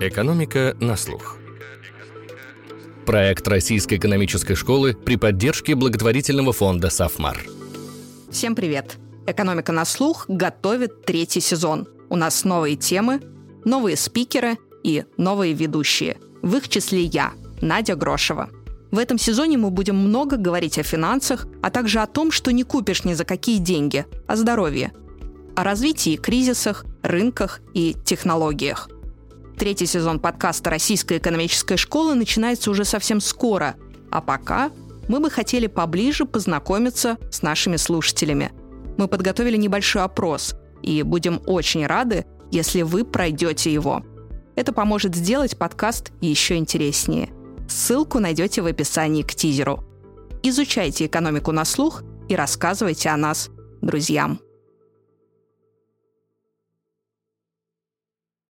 Экономика на слух. Проект Российской экономической школы при поддержке благотворительного фонда «Сафмар». Всем привет! «Экономика на слух» готовит третий сезон. У нас новые темы, новые спикеры и новые ведущие. В их числе я, Надя Грошева. В этом сезоне мы будем много говорить о финансах, а также о том, что не купишь ни за какие деньги, о здоровье, о развитии, кризисах, рынках и технологиях. Третий сезон подкаста Российской экономической школы начинается уже совсем скоро, а пока мы бы хотели поближе познакомиться с нашими слушателями. Мы подготовили небольшой опрос и будем очень рады, если вы пройдете его. Это поможет сделать подкаст еще интереснее. Ссылку найдете в описании к тизеру. Изучайте экономику на слух и рассказывайте о нас друзьям.